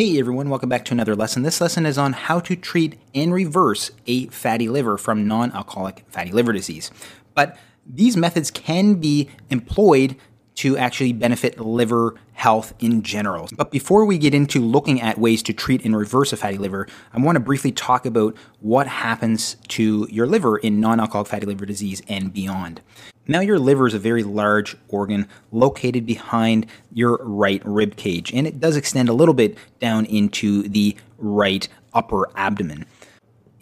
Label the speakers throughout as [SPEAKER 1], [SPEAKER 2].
[SPEAKER 1] Hey everyone, welcome back to another lesson. This lesson is on how to treat and reverse a fatty liver from non alcoholic fatty liver disease. But these methods can be employed to actually benefit liver health in general. But before we get into looking at ways to treat and reverse a fatty liver, I want to briefly talk about what happens to your liver in non alcoholic fatty liver disease and beyond. Now, your liver is a very large organ located behind your right rib cage, and it does extend a little bit down into the right upper abdomen.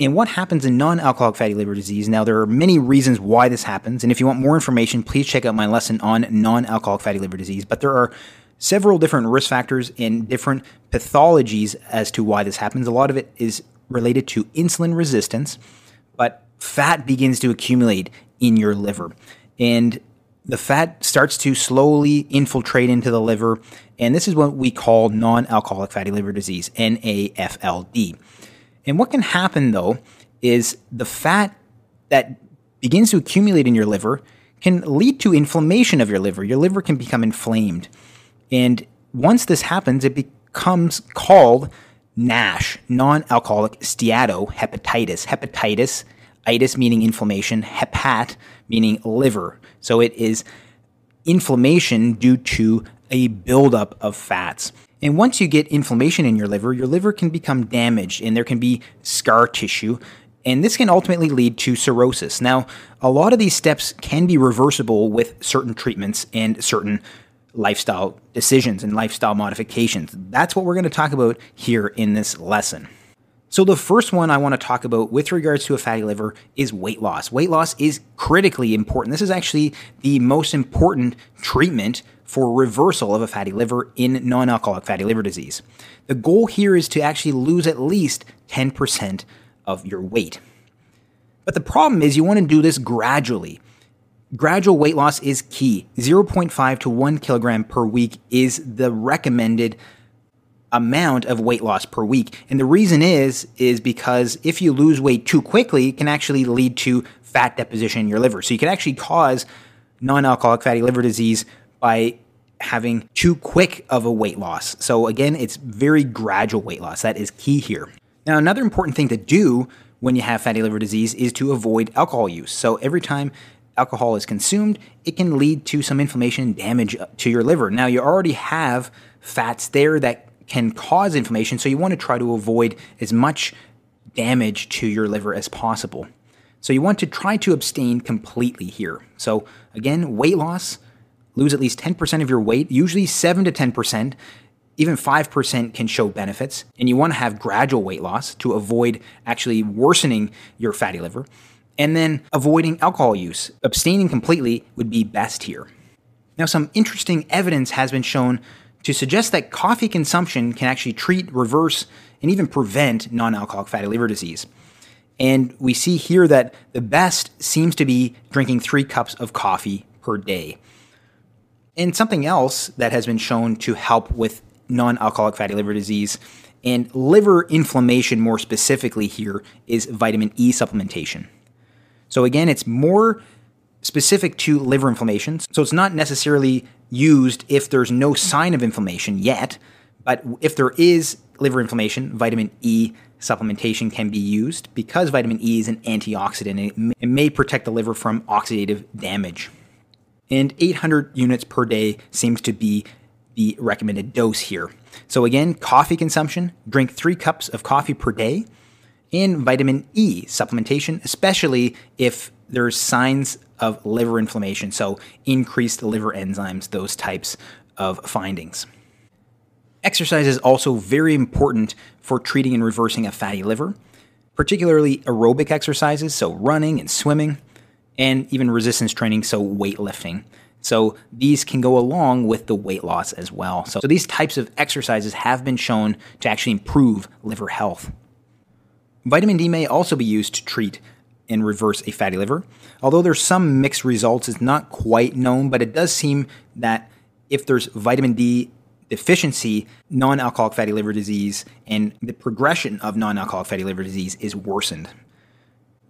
[SPEAKER 1] And what happens in non alcoholic fatty liver disease? Now, there are many reasons why this happens, and if you want more information, please check out my lesson on non alcoholic fatty liver disease. But there are several different risk factors and different pathologies as to why this happens. A lot of it is related to insulin resistance, but fat begins to accumulate in your liver and the fat starts to slowly infiltrate into the liver. And this is what we call non alcoholic fatty liver disease, NAFLD. And what can happen though is the fat that begins to accumulate in your liver can lead to inflammation of your liver. Your liver can become inflamed. And once this happens, it becomes called NASH, non alcoholic steatohepatitis. Hepatitis itis meaning inflammation, hepat meaning liver. So it is inflammation due to a buildup of fats. And once you get inflammation in your liver, your liver can become damaged and there can be scar tissue. And this can ultimately lead to cirrhosis. Now, a lot of these steps can be reversible with certain treatments and certain lifestyle decisions and lifestyle modifications. That's what we're going to talk about here in this lesson. So, the first one I want to talk about with regards to a fatty liver is weight loss. Weight loss is critically important. This is actually the most important treatment for reversal of a fatty liver in non alcoholic fatty liver disease. The goal here is to actually lose at least 10% of your weight. But the problem is you want to do this gradually. Gradual weight loss is key. 0.5 to 1 kilogram per week is the recommended amount of weight loss per week. And the reason is is because if you lose weight too quickly, it can actually lead to fat deposition in your liver. So you can actually cause non-alcoholic fatty liver disease by having too quick of a weight loss. So again, it's very gradual weight loss. That is key here. Now, another important thing to do when you have fatty liver disease is to avoid alcohol use. So every time alcohol is consumed, it can lead to some inflammation and damage uh, to your liver. Now, you already have fats there that can cause inflammation. So you want to try to avoid as much damage to your liver as possible. So you want to try to abstain completely here. So again, weight loss, lose at least 10% of your weight, usually 7 to 10%. Even 5% can show benefits, and you want to have gradual weight loss to avoid actually worsening your fatty liver. And then avoiding alcohol use. Abstaining completely would be best here. Now, some interesting evidence has been shown to suggest that coffee consumption can actually treat, reverse, and even prevent non alcoholic fatty liver disease. And we see here that the best seems to be drinking three cups of coffee per day. And something else that has been shown to help with non alcoholic fatty liver disease and liver inflammation, more specifically, here is vitamin E supplementation. So, again, it's more specific to liver inflammation. So, it's not necessarily used if there's no sign of inflammation yet. But if there is liver inflammation, vitamin E supplementation can be used because vitamin E is an antioxidant and it may protect the liver from oxidative damage. And 800 units per day seems to be the recommended dose here. So, again, coffee consumption, drink three cups of coffee per day, and vitamin E supplementation, especially if there's signs of liver inflammation, so increased liver enzymes, those types of findings. Exercise is also very important for treating and reversing a fatty liver, particularly aerobic exercises, so running and swimming, and even resistance training, so weightlifting. So these can go along with the weight loss as well. So, so these types of exercises have been shown to actually improve liver health. Vitamin D may also be used to treat and reverse a fatty liver. Although there's some mixed results, it's not quite known, but it does seem that if there's vitamin D deficiency, non alcoholic fatty liver disease and the progression of non alcoholic fatty liver disease is worsened.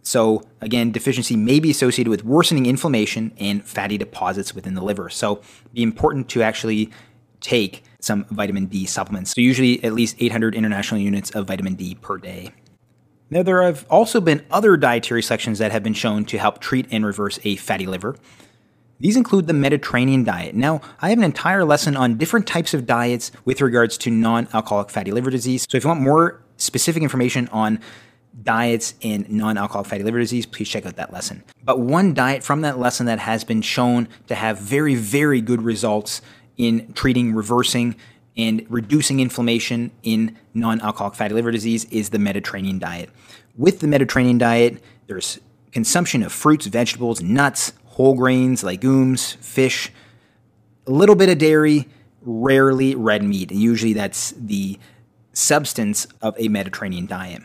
[SPEAKER 1] So, again, deficiency may be associated with worsening inflammation and fatty deposits within the liver. So, be important to actually take some vitamin D supplements. So, usually at least 800 international units of vitamin D per day. Now, there have also been other dietary sections that have been shown to help treat and reverse a fatty liver. These include the Mediterranean diet. Now, I have an entire lesson on different types of diets with regards to non alcoholic fatty liver disease. So, if you want more specific information on diets in non alcoholic fatty liver disease, please check out that lesson. But one diet from that lesson that has been shown to have very, very good results in treating, reversing, and reducing inflammation in non alcoholic fatty liver disease is the Mediterranean diet. With the Mediterranean diet, there's consumption of fruits, vegetables, nuts, whole grains, legumes, fish, a little bit of dairy, rarely red meat. And usually that's the substance of a Mediterranean diet.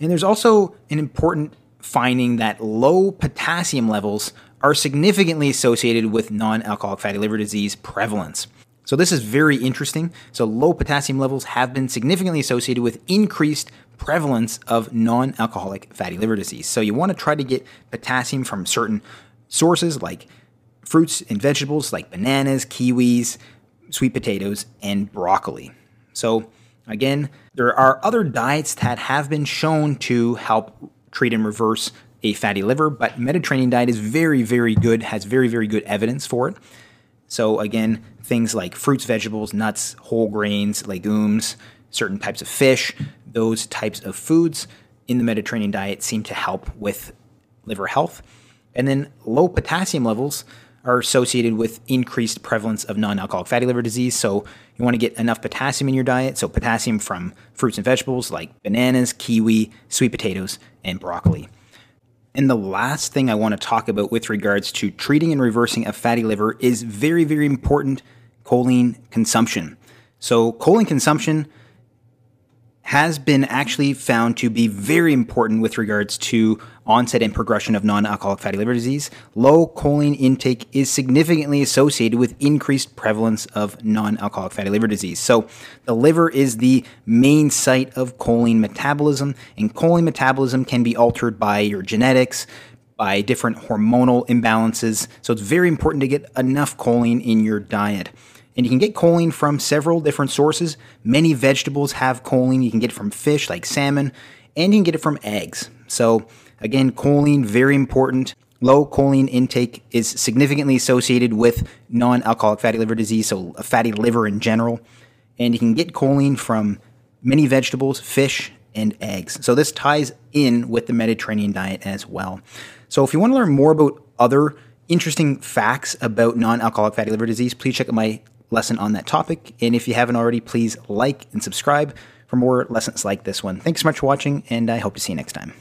[SPEAKER 1] And there's also an important finding that low potassium levels are significantly associated with non alcoholic fatty liver disease prevalence. So, this is very interesting. So, low potassium levels have been significantly associated with increased prevalence of non alcoholic fatty liver disease. So, you want to try to get potassium from certain sources like fruits and vegetables like bananas, kiwis, sweet potatoes, and broccoli. So, again, there are other diets that have been shown to help treat and reverse a fatty liver, but Mediterranean diet is very, very good, has very, very good evidence for it. So, again, things like fruits, vegetables, nuts, whole grains, legumes, certain types of fish, those types of foods in the Mediterranean diet seem to help with liver health. And then low potassium levels are associated with increased prevalence of non alcoholic fatty liver disease. So, you want to get enough potassium in your diet. So, potassium from fruits and vegetables like bananas, kiwi, sweet potatoes, and broccoli. And the last thing I want to talk about with regards to treating and reversing a fatty liver is very, very important choline consumption. So, choline consumption has been actually found to be very important with regards to onset and progression of non alcoholic fatty liver disease. Low choline intake is significantly associated with increased prevalence of non alcoholic fatty liver disease. So, the liver is the main site of choline metabolism, and choline metabolism can be altered by your genetics, by different hormonal imbalances. So, it's very important to get enough choline in your diet. And you can get choline from several different sources. Many vegetables have choline. You can get it from fish like salmon, and you can get it from eggs. So, again, choline, very important. Low choline intake is significantly associated with non alcoholic fatty liver disease, so a fatty liver in general. And you can get choline from many vegetables, fish, and eggs. So, this ties in with the Mediterranean diet as well. So, if you want to learn more about other interesting facts about non alcoholic fatty liver disease, please check out my lesson on that topic. And if you haven't already, please like and subscribe for more lessons like this one. Thanks so much for watching, and I hope to see you next time.